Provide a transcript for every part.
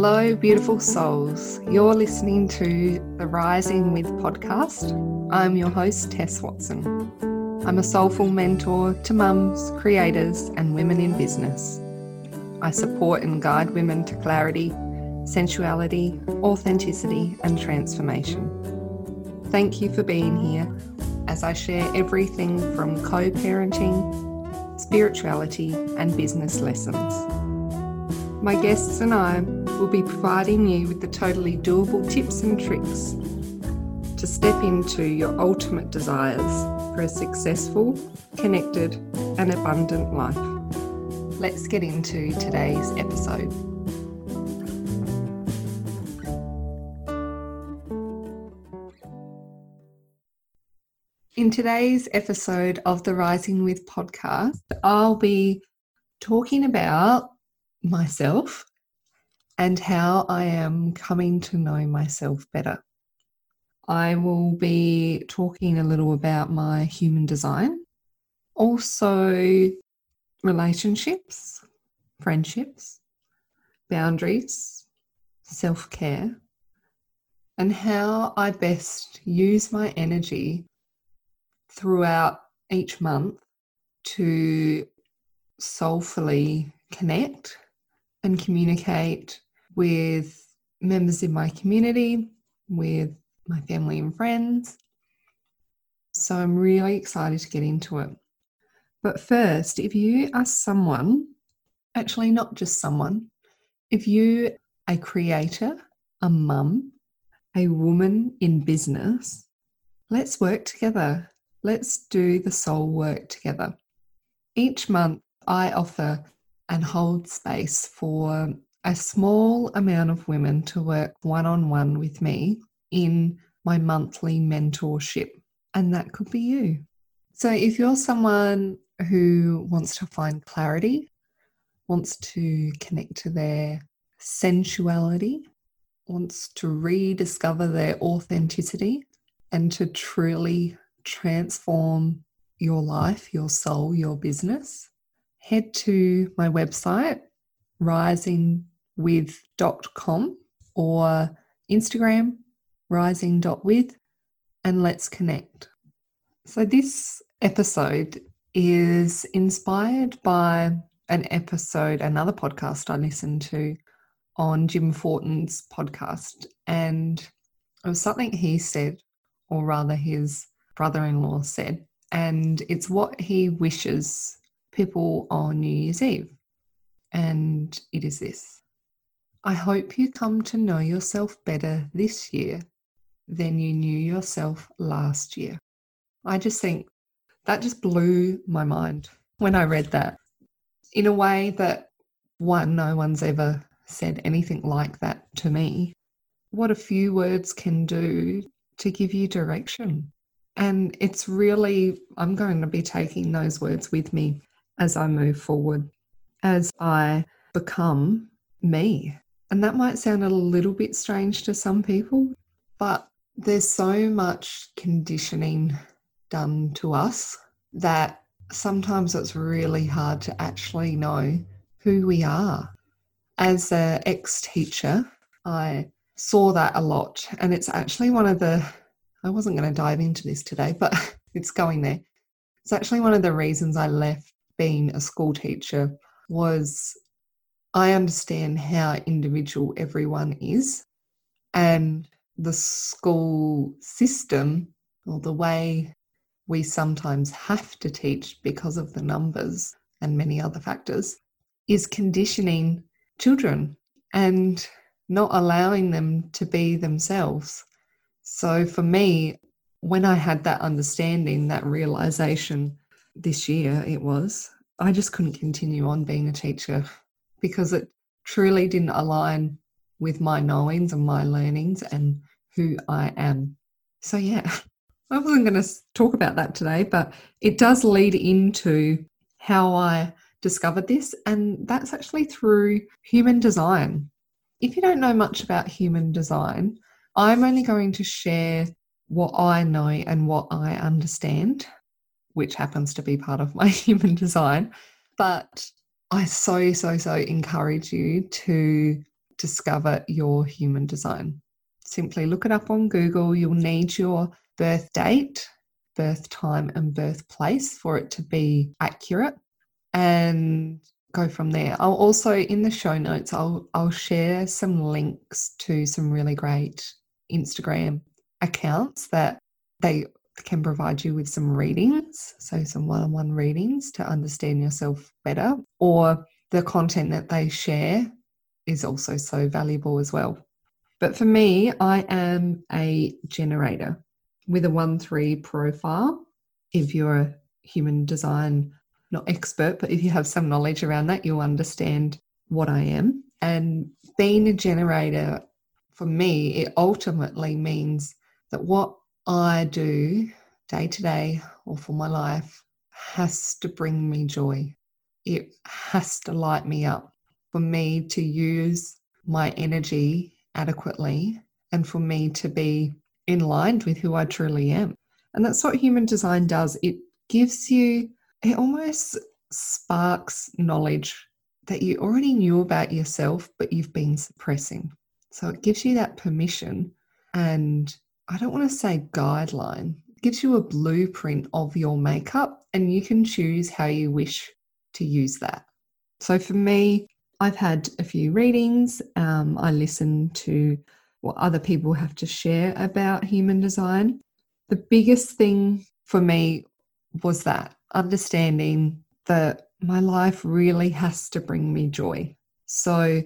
Hello, beautiful souls. You're listening to the Rising with podcast. I'm your host, Tess Watson. I'm a soulful mentor to mums, creators, and women in business. I support and guide women to clarity, sensuality, authenticity, and transformation. Thank you for being here as I share everything from co parenting, spirituality, and business lessons. My guests and I will be providing you with the totally doable tips and tricks to step into your ultimate desires for a successful, connected, and abundant life. Let's get into today's episode. In today's episode of the Rising with podcast, I'll be talking about myself and how I am coming to know myself better. I will be talking a little about my human design, also relationships, friendships, boundaries, self care, and how I best use my energy throughout each month to soulfully connect and communicate with members in my community, with my family and friends. So I'm really excited to get into it. But first, if you are someone, actually, not just someone, if you a creator, a mum, a woman in business, let's work together. Let's do the soul work together. Each month, I offer and hold space for a small amount of women to work one on one with me in my monthly mentorship. And that could be you. So, if you're someone who wants to find clarity, wants to connect to their sensuality, wants to rediscover their authenticity, and to truly transform your life, your soul, your business, head to my website, risingwith.com or Instagram, rising.with, and let's connect. So, this episode is inspired by an episode, another podcast I listened to on Jim Fortin's podcast. And it was something he said, or rather, his brother in law said. And it's what he wishes people on New Year's Eve. And it is this I hope you come to know yourself better this year than you knew yourself last year. I just think that just blew my mind when I read that in a way that one, no one's ever said anything like that to me. What a few words can do to give you direction. And it's really, I'm going to be taking those words with me as I move forward, as I become me. And that might sound a little bit strange to some people, but there's so much conditioning done to us that sometimes it's really hard to actually know who we are. As an ex teacher, I saw that a lot. And it's actually one of the, I wasn't going to dive into this today, but it's going there. It's actually one of the reasons I left being a school teacher was I understand how individual everyone is, and the school system or the way we sometimes have to teach because of the numbers and many other factors is conditioning children and not allowing them to be themselves. So for me, when I had that understanding, that realization, this year it was, I just couldn't continue on being a teacher because it truly didn't align with my knowings and my learnings and who I am. So, yeah, I wasn't going to talk about that today, but it does lead into how I discovered this, and that's actually through human design. If you don't know much about human design, I'm only going to share what I know and what I understand which happens to be part of my human design. But I so, so, so encourage you to discover your human design. Simply look it up on Google. You'll need your birth date, birth time, and birthplace for it to be accurate. And go from there. I'll also in the show notes I'll I'll share some links to some really great Instagram accounts that they can provide you with some readings, so some one-on-one readings to understand yourself better or the content that they share is also so valuable as well. But for me, I am a generator with a 1 3 profile. If you're a human design not expert, but if you have some knowledge around that, you'll understand what I am. And being a generator, for me, it ultimately means that what I do day to day or for my life has to bring me joy. It has to light me up for me to use my energy adequately and for me to be in line with who I truly am. And that's what human design does. It gives you it almost sparks knowledge that you already knew about yourself, but you've been suppressing. So it gives you that permission and I don't want to say guideline, gives you a blueprint of your makeup and you can choose how you wish to use that. So for me, I've had a few readings. Um, I listen to what other people have to share about human design. The biggest thing for me was that understanding that my life really has to bring me joy. So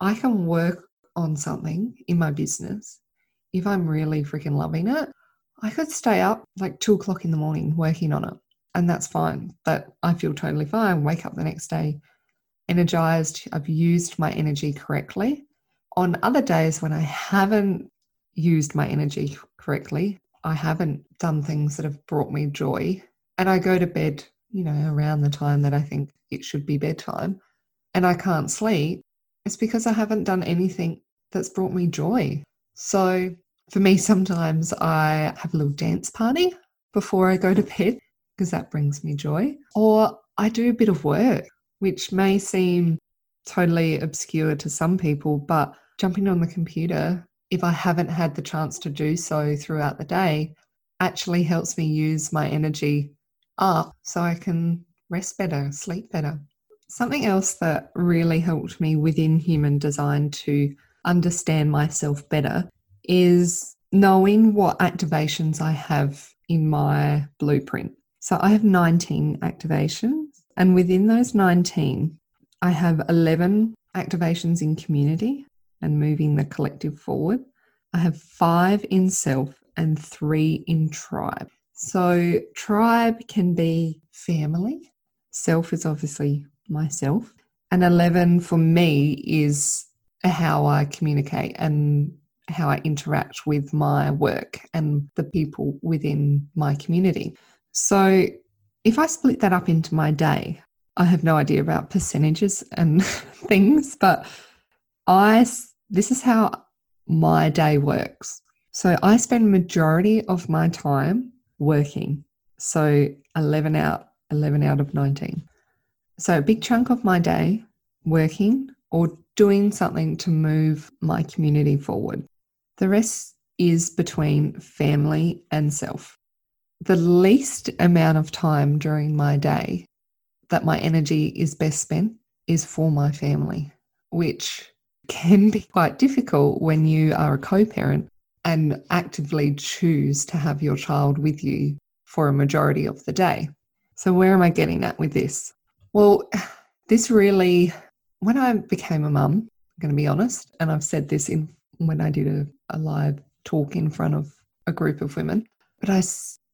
I can work on something in my business. If I'm really freaking loving it, I could stay up like two o'clock in the morning working on it. And that's fine. But I feel totally fine. Wake up the next day energized. I've used my energy correctly. On other days when I haven't used my energy correctly, I haven't done things that have brought me joy, and I go to bed, you know, around the time that I think it should be bedtime, and I can't sleep, it's because I haven't done anything that's brought me joy. So for me, sometimes I have a little dance party before I go to bed because that brings me joy, or I do a bit of work, which may seem totally obscure to some people, but jumping on the computer, if I haven't had the chance to do so throughout the day, actually helps me use my energy up so I can rest better, sleep better. Something else that really helped me within human design to understand myself better is knowing what activations I have in my blueprint. So I have 19 activations, and within those 19, I have 11 activations in community and moving the collective forward. I have five in self and three in tribe. So, tribe can be family, self is obviously myself, and 11 for me is how I communicate and how I interact with my work and the people within my community. So, if I split that up into my day, I have no idea about percentages and things, but I this is how my day works. So I spend majority of my time working. So 11 out, 11 out of 19. So a big chunk of my day working or doing something to move my community forward. The rest is between family and self. The least amount of time during my day that my energy is best spent is for my family, which can be quite difficult when you are a co parent and actively choose to have your child with you for a majority of the day. So, where am I getting at with this? Well, this really, when I became a mum, I'm going to be honest, and I've said this in when I did a, a live talk in front of a group of women, but I,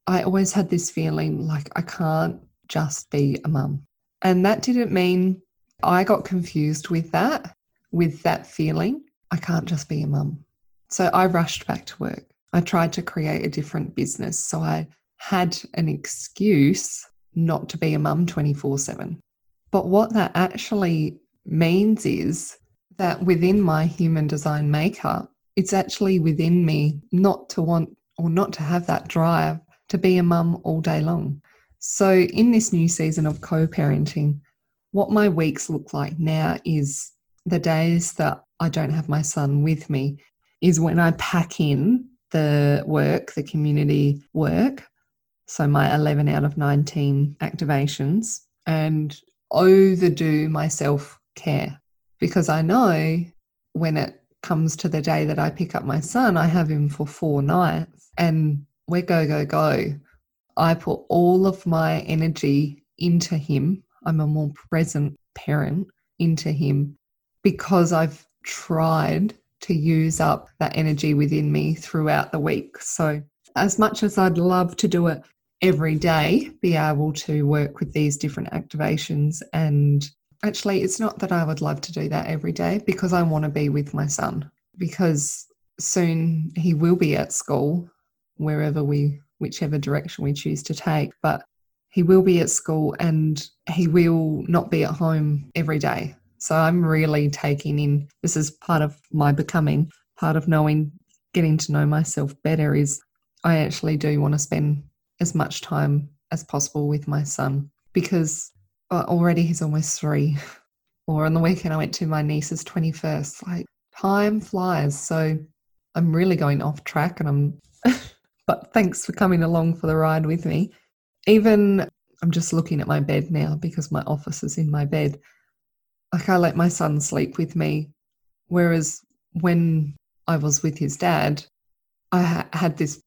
I always had this feeling like I can't just be a mum. And that didn't mean I got confused with that, with that feeling. I can't just be a mum. So I rushed back to work. I tried to create a different business. So I had an excuse not to be a mum 24 7. But what that actually means is that within my human design makeup, it's actually within me not to want or not to have that drive to be a mum all day long. So, in this new season of co parenting, what my weeks look like now is the days that I don't have my son with me is when I pack in the work, the community work. So my 11 out of 19 activations and overdo my self care because I know when it comes to the day that I pick up my son, I have him for four nights and we're go, go, go. I put all of my energy into him. I'm a more present parent into him because I've tried to use up that energy within me throughout the week. So, as much as I'd love to do it every day, be able to work with these different activations. And actually, it's not that I would love to do that every day because I want to be with my son because soon he will be at school wherever we whichever direction we choose to take but he will be at school and he will not be at home every day. So I'm really taking in this is part of my becoming, part of knowing, getting to know myself better is I actually do want to spend as much time as possible with my son because uh, already he's almost three. Or on the weekend, I went to my niece's 21st. Like, time flies. So I'm really going off track and I'm, but thanks for coming along for the ride with me. Even I'm just looking at my bed now because my office is in my bed like I let my son sleep with me. Whereas when I was with his dad, I ha- had this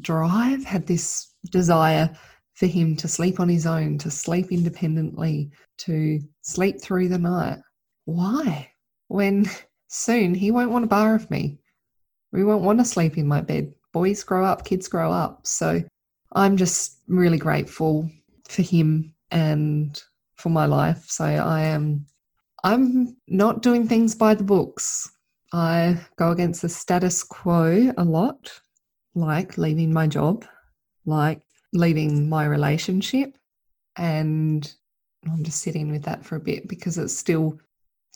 drive, had this desire for him to sleep on his own, to sleep independently, to sleep through the night. Why? When soon he won't want a bar of me. We won't want to sleep in my bed. Boys grow up, kids grow up. So I'm just really grateful for him and for my life. So I am I'm not doing things by the books. I go against the status quo a lot, like leaving my job, like leaving my relationship. And I'm just sitting with that for a bit because it's still,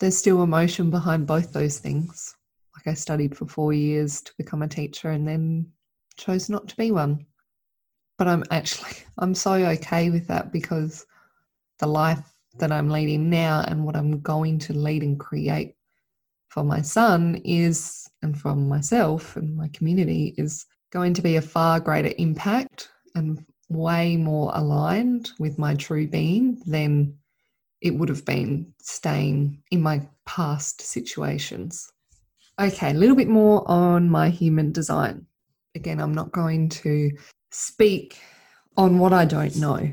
there's still emotion behind both those things. Like I studied for four years to become a teacher and then chose not to be one. But I'm actually, I'm so okay with that because the life that I'm leading now and what I'm going to lead and create for my son is, and for myself and my community, is going to be a far greater impact and way more aligned with my true being than it would have been staying in my past situations. Okay, a little bit more on my human design. Again, I'm not going to speak on what I don't know.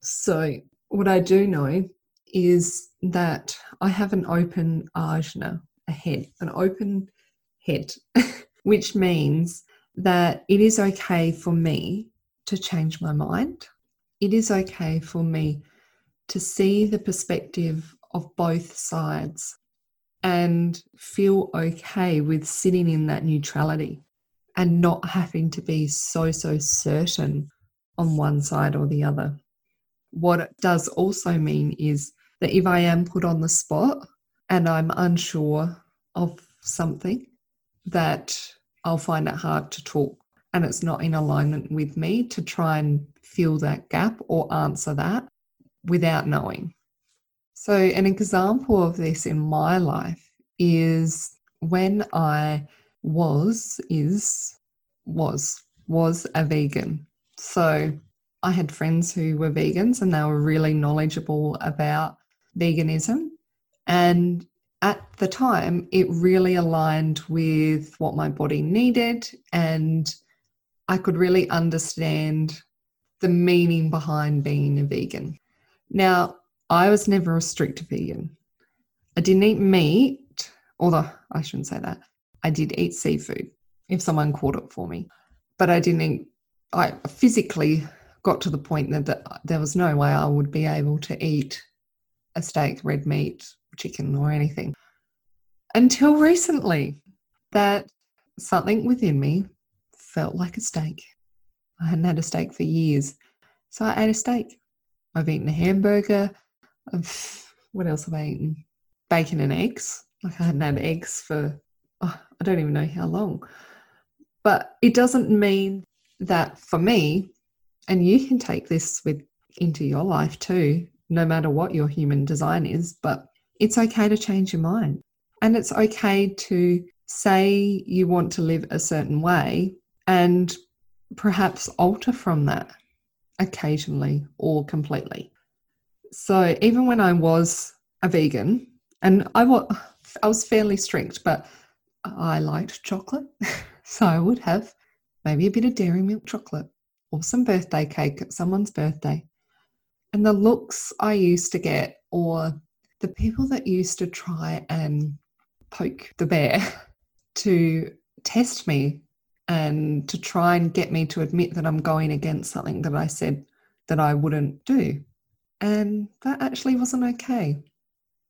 So, what I do know is that I have an open ajna, a head, an open head, which means that it is okay for me to change my mind. It is okay for me to see the perspective of both sides and feel okay with sitting in that neutrality and not having to be so, so certain on one side or the other. What it does also mean is that if I am put on the spot and I'm unsure of something, that I'll find it hard to talk and it's not in alignment with me to try and fill that gap or answer that without knowing. So, an example of this in my life is when I was, is, was, was a vegan. So, I had friends who were vegans and they were really knowledgeable about veganism. And at the time, it really aligned with what my body needed. And I could really understand the meaning behind being a vegan. Now, I was never a strict vegan. I didn't eat meat, although I shouldn't say that. I did eat seafood if someone caught it for me. But I didn't eat, I physically got to the point that, that there was no way I would be able to eat a steak, red meat, chicken, or anything. Until recently, that something within me felt like a steak. I hadn't had a steak for years. So I ate a steak. I've eaten a hamburger. I've, what else have I eaten? Bacon and eggs. Like I hadn't had eggs for, oh, I don't even know how long. But it doesn't mean that for me, and you can take this with into your life too, no matter what your human design is, but it's okay to change your mind. And it's okay to say you want to live a certain way and perhaps alter from that occasionally or completely. So even when I was a vegan, and I was, I was fairly strict, but I liked chocolate. so I would have maybe a bit of dairy milk chocolate or some birthday cake at someone's birthday. And the looks I used to get, or the people that used to try and poke the bear to test me and to try and get me to admit that I'm going against something that I said that I wouldn't do. And that actually wasn't okay.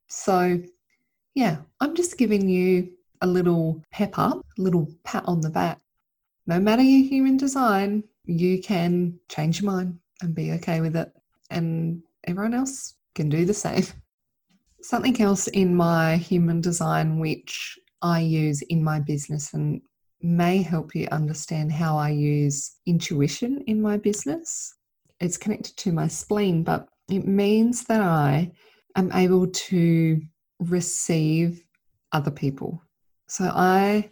So, yeah, I'm just giving you a little pep up, a little pat on the back. No matter your human design, you can change your mind and be okay with it. And everyone else can do the same. Something else in my human design, which I use in my business and may help you understand how I use intuition in my business. It's connected to my spleen, but it means that I am able to receive other people. So, I,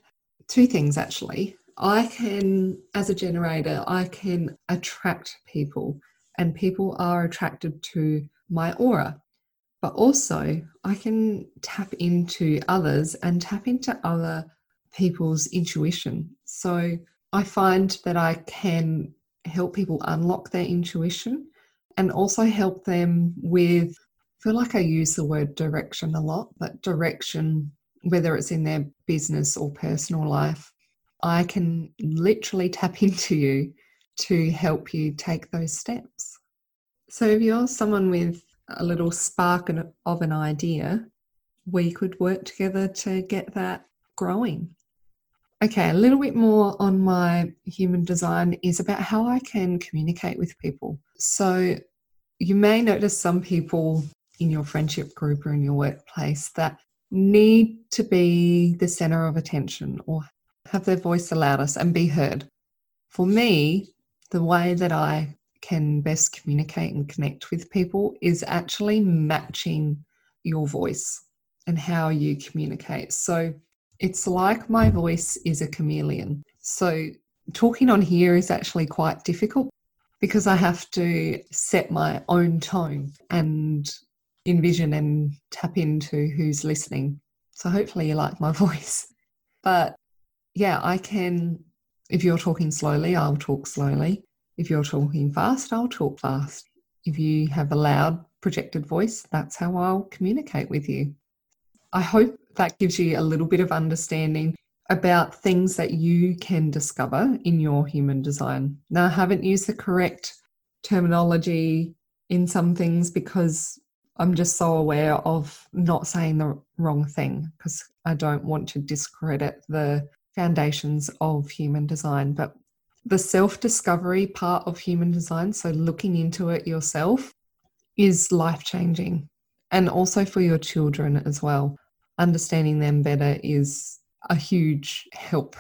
two things actually. I can, as a generator, I can attract people, and people are attracted to my aura. But also, I can tap into others and tap into other people's intuition. So, I find that I can help people unlock their intuition and also help them with I feel like I use the word direction a lot, but direction, whether it's in their business or personal life, I can literally tap into you to help you take those steps. So if you're someone with a little spark of an idea, we could work together to get that growing. Okay, a little bit more on my human design is about how I can communicate with people. So, you may notice some people in your friendship group or in your workplace that need to be the center of attention or have their voice the loudest and be heard. For me, the way that I can best communicate and connect with people is actually matching your voice and how you communicate. So, it's like my voice is a chameleon. So, talking on here is actually quite difficult because I have to set my own tone and envision and tap into who's listening. So, hopefully, you like my voice. But yeah, I can, if you're talking slowly, I'll talk slowly. If you're talking fast, I'll talk fast. If you have a loud projected voice, that's how I'll communicate with you. I hope that gives you a little bit of understanding about things that you can discover in your human design. Now, I haven't used the correct terminology in some things because I'm just so aware of not saying the wrong thing because I don't want to discredit the foundations of human design. But the self discovery part of human design, so looking into it yourself, is life changing and also for your children as well understanding them better is a huge help.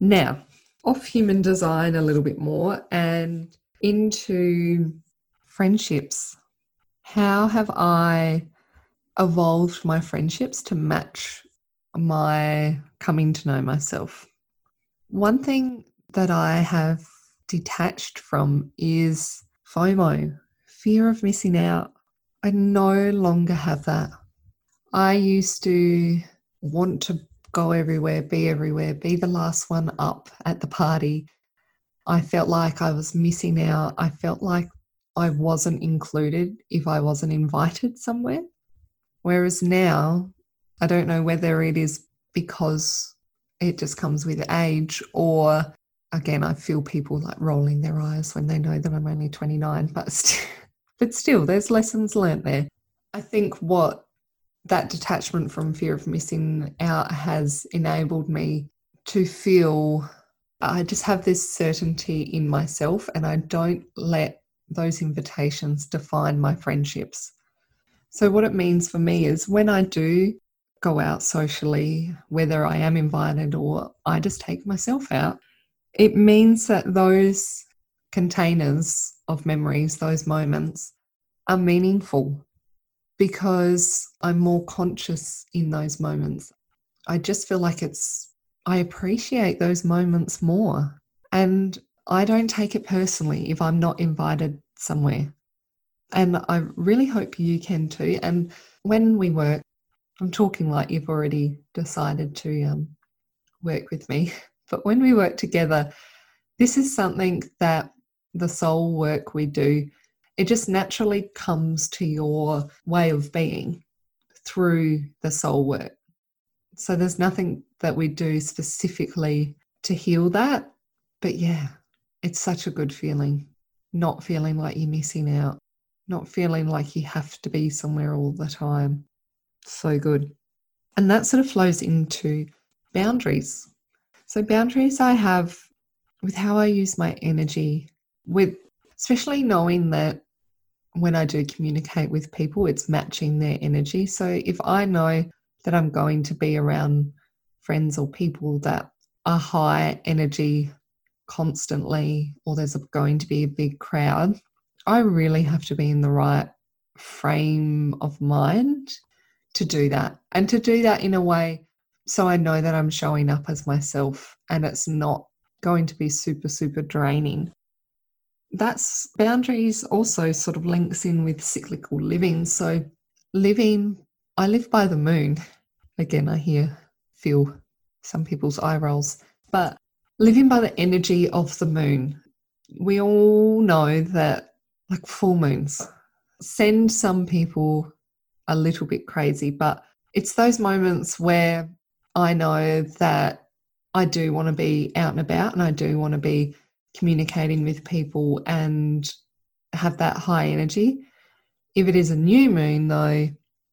Now, off human design a little bit more and into friendships. How have I evolved my friendships to match my coming to know myself? One thing that I have detached from is FOMO, fear of missing out. I no longer have that. I used to want to go everywhere, be everywhere, be the last one up at the party. I felt like I was missing out. I felt like I wasn't included if I wasn't invited somewhere. Whereas now, I don't know whether it is because it just comes with age or again I feel people like rolling their eyes when they know that I'm only 29 but st- but still there's lessons learnt there. I think what that detachment from fear of missing out has enabled me to feel I just have this certainty in myself and I don't let those invitations define my friendships. So, what it means for me is when I do go out socially, whether I am invited or I just take myself out, it means that those containers of memories, those moments, are meaningful because I'm more conscious in those moments. I just feel like it's, I appreciate those moments more. And I don't take it personally if I'm not invited somewhere. And I really hope you can too. And when we work, I'm talking like you've already decided to um, work with me, but when we work together, this is something that the soul work we do, it just naturally comes to your way of being through the soul work. So there's nothing that we do specifically to heal that. But yeah, it's such a good feeling, not feeling like you're missing out, not feeling like you have to be somewhere all the time. So good. And that sort of flows into boundaries. So, boundaries I have with how I use my energy, with especially knowing that when I do communicate with people, it's matching their energy. So, if I know that I'm going to be around friends or people that are high energy constantly, or there's going to be a big crowd, I really have to be in the right frame of mind to do that and to do that in a way so I know that I'm showing up as myself and it's not going to be super, super draining. That's boundaries also sort of links in with cyclical living. So, living, I live by the moon. Again, I hear, feel some people's eye rolls, but living by the energy of the moon. We all know that, like full moons, send some people a little bit crazy, but it's those moments where I know that I do want to be out and about and I do want to be communicating with people and have that high energy. If it is a new moon, though,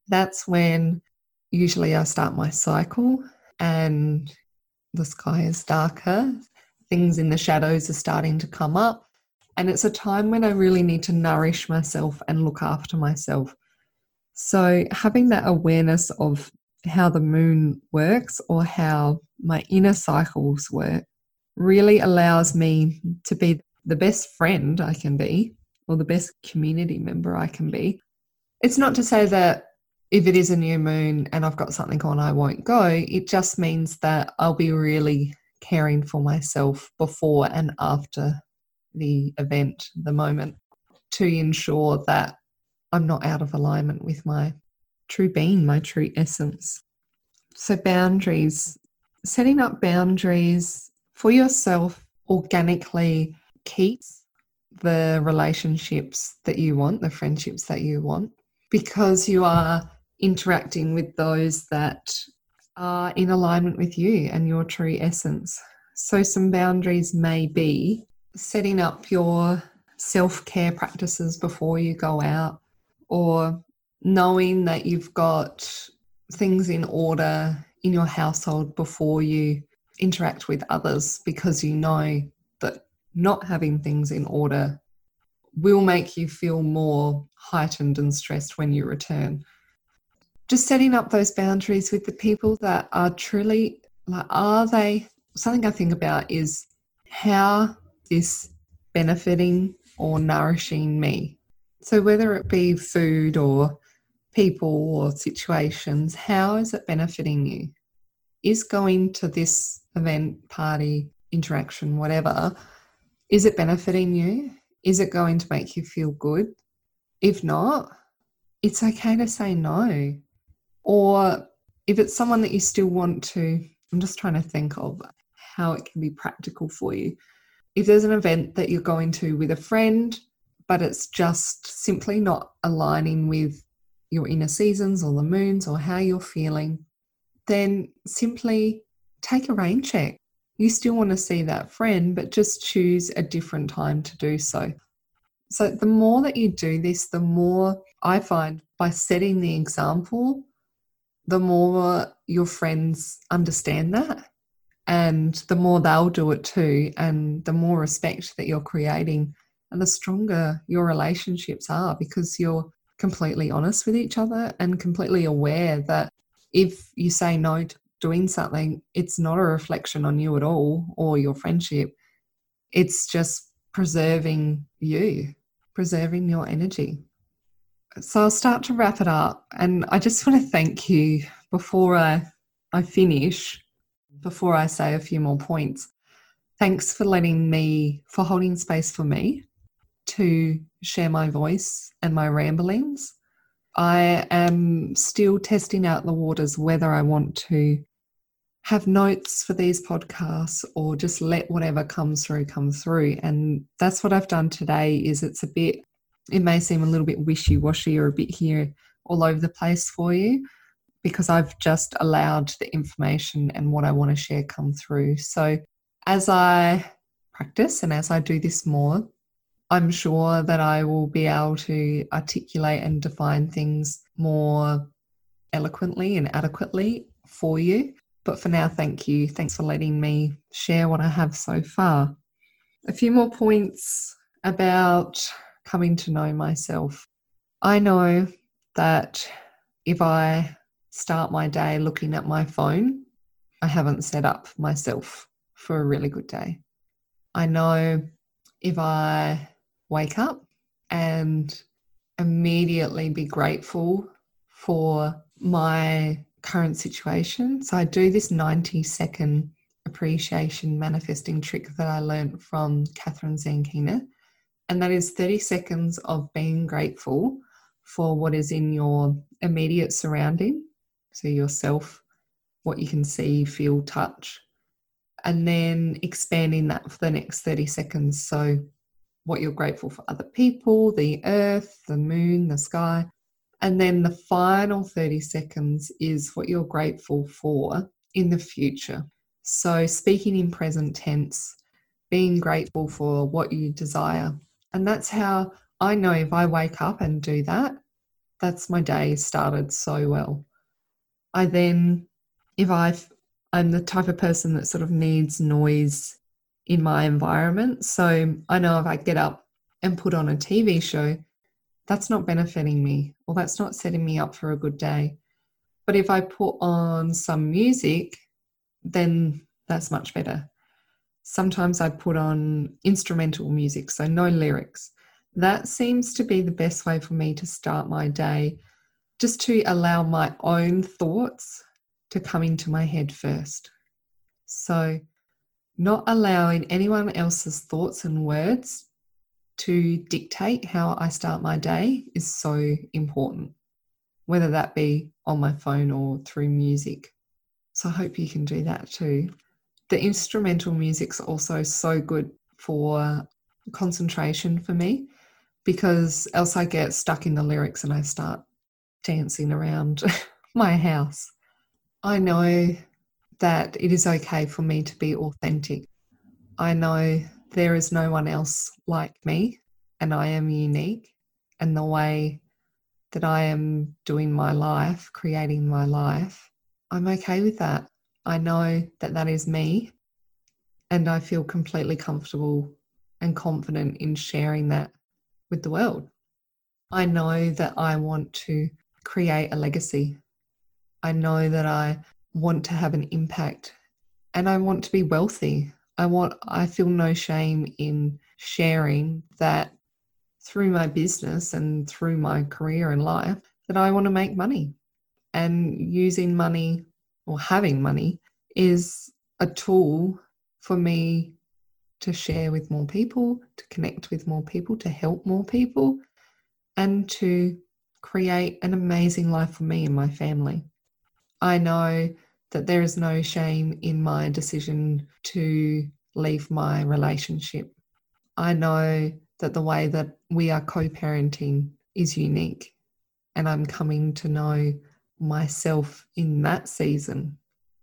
that's when usually I start my cycle and the sky is darker, things in the shadows are starting to come up. And it's a time when I really need to nourish myself and look after myself. So, having that awareness of how the moon works or how my inner cycles work really allows me to be the best friend I can be or the best community member I can be. It's not to say that if it is a new moon and I've got something on, I won't go. It just means that I'll be really caring for myself before and after the event, the moment, to ensure that I'm not out of alignment with my true being, my true essence. So, boundaries, setting up boundaries for yourself organically keeps the relationships that you want, the friendships that you want, because you are interacting with those that are in alignment with you and your true essence. So, some boundaries may be setting up your self care practices before you go out or knowing that you've got things in order in your household before you interact with others because you know that not having things in order will make you feel more heightened and stressed when you return. Just setting up those boundaries with the people that are truly like, are they something I think about is how this benefiting or nourishing me? So, whether it be food or people or situations, how is it benefiting you? Is going to this event, party, interaction, whatever, is it benefiting you? Is it going to make you feel good? If not, it's okay to say no. Or if it's someone that you still want to, I'm just trying to think of how it can be practical for you. If there's an event that you're going to with a friend but it's just simply not aligning with your inner seasons or the moons or how you're feeling, then simply take a rain check. You still want to see that friend, but just choose a different time to do so. So, the more that you do this, the more I find by setting the example, the more your friends understand that and the more they'll do it too, and the more respect that you're creating and the stronger your relationships are because you're completely honest with each other and completely aware that if you say no to doing something, it's not a reflection on you at all or your friendship. It's just preserving you, preserving your energy. So I'll start to wrap it up. And I just want to thank you before I, I finish, before I say a few more points. Thanks for letting me, for holding space for me to share my voice and my ramblings. I am still testing out the waters whether I want to have notes for these podcasts or just let whatever comes through come through and that's what I've done today is it's a bit it may seem a little bit wishy-washy or a bit here all over the place for you because I've just allowed the information and what I want to share come through. So as I practice and as I do this more, I'm sure that I will be able to articulate and define things more eloquently and adequately for you. But for now, thank you. Thanks for letting me share what I have so far. A few more points about coming to know myself. I know that if I start my day looking at my phone, I haven't set up myself for a really good day. I know if I wake up and immediately be grateful for my current situation. So I do this 90 second appreciation manifesting trick that I learned from Kathrin Zenkina. And that is 30 seconds of being grateful for what is in your immediate surrounding. So yourself, what you can see, feel, touch. And then expanding that for the next 30 seconds. So what you're grateful for other people, the earth, the moon, the sky. And then the final 30 seconds is what you're grateful for in the future. So, speaking in present tense, being grateful for what you desire. And that's how I know if I wake up and do that, that's my day started so well. I then, if i I'm the type of person that sort of needs noise in my environment. So I know if I get up and put on a TV show, that's not benefiting me or that's not setting me up for a good day. But if I put on some music, then that's much better. Sometimes I put on instrumental music, so no lyrics. That seems to be the best way for me to start my day, just to allow my own thoughts to come into my head first. So not allowing anyone else's thoughts and words to dictate how I start my day is so important, whether that be on my phone or through music. So I hope you can do that too. The instrumental music's also so good for concentration for me because else I get stuck in the lyrics and I start dancing around my house. I know that it is okay for me to be authentic. I know there is no one else like me and I am unique. And the way that I am doing my life, creating my life, I'm okay with that. I know that that is me and I feel completely comfortable and confident in sharing that with the world. I know that I want to create a legacy. I know that I want to have an impact and I want to be wealthy. I want I feel no shame in sharing that through my business and through my career and life that I want to make money. And using money or having money is a tool for me to share with more people, to connect with more people, to help more people, and to create an amazing life for me and my family. I know that there is no shame in my decision to leave my relationship. I know that the way that we are co parenting is unique, and I'm coming to know myself in that season,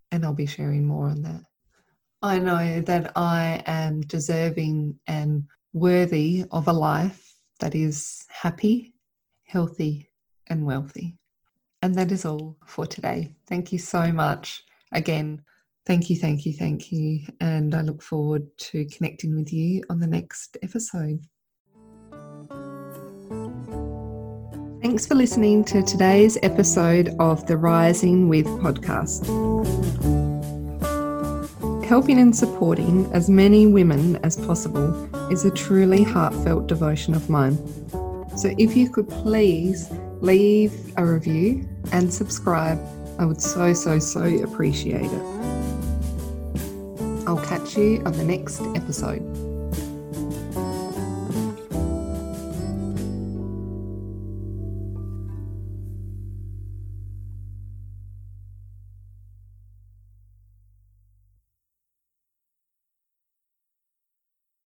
and I'll be sharing more on that. I know that I am deserving and worthy of a life that is happy, healthy, and wealthy. And that is all for today. Thank you so much. Again, thank you, thank you, thank you. And I look forward to connecting with you on the next episode. Thanks for listening to today's episode of the Rising with podcast. Helping and supporting as many women as possible is a truly heartfelt devotion of mine. So if you could please leave a review and subscribe. I would so, so, so appreciate it. I'll catch you on the next episode.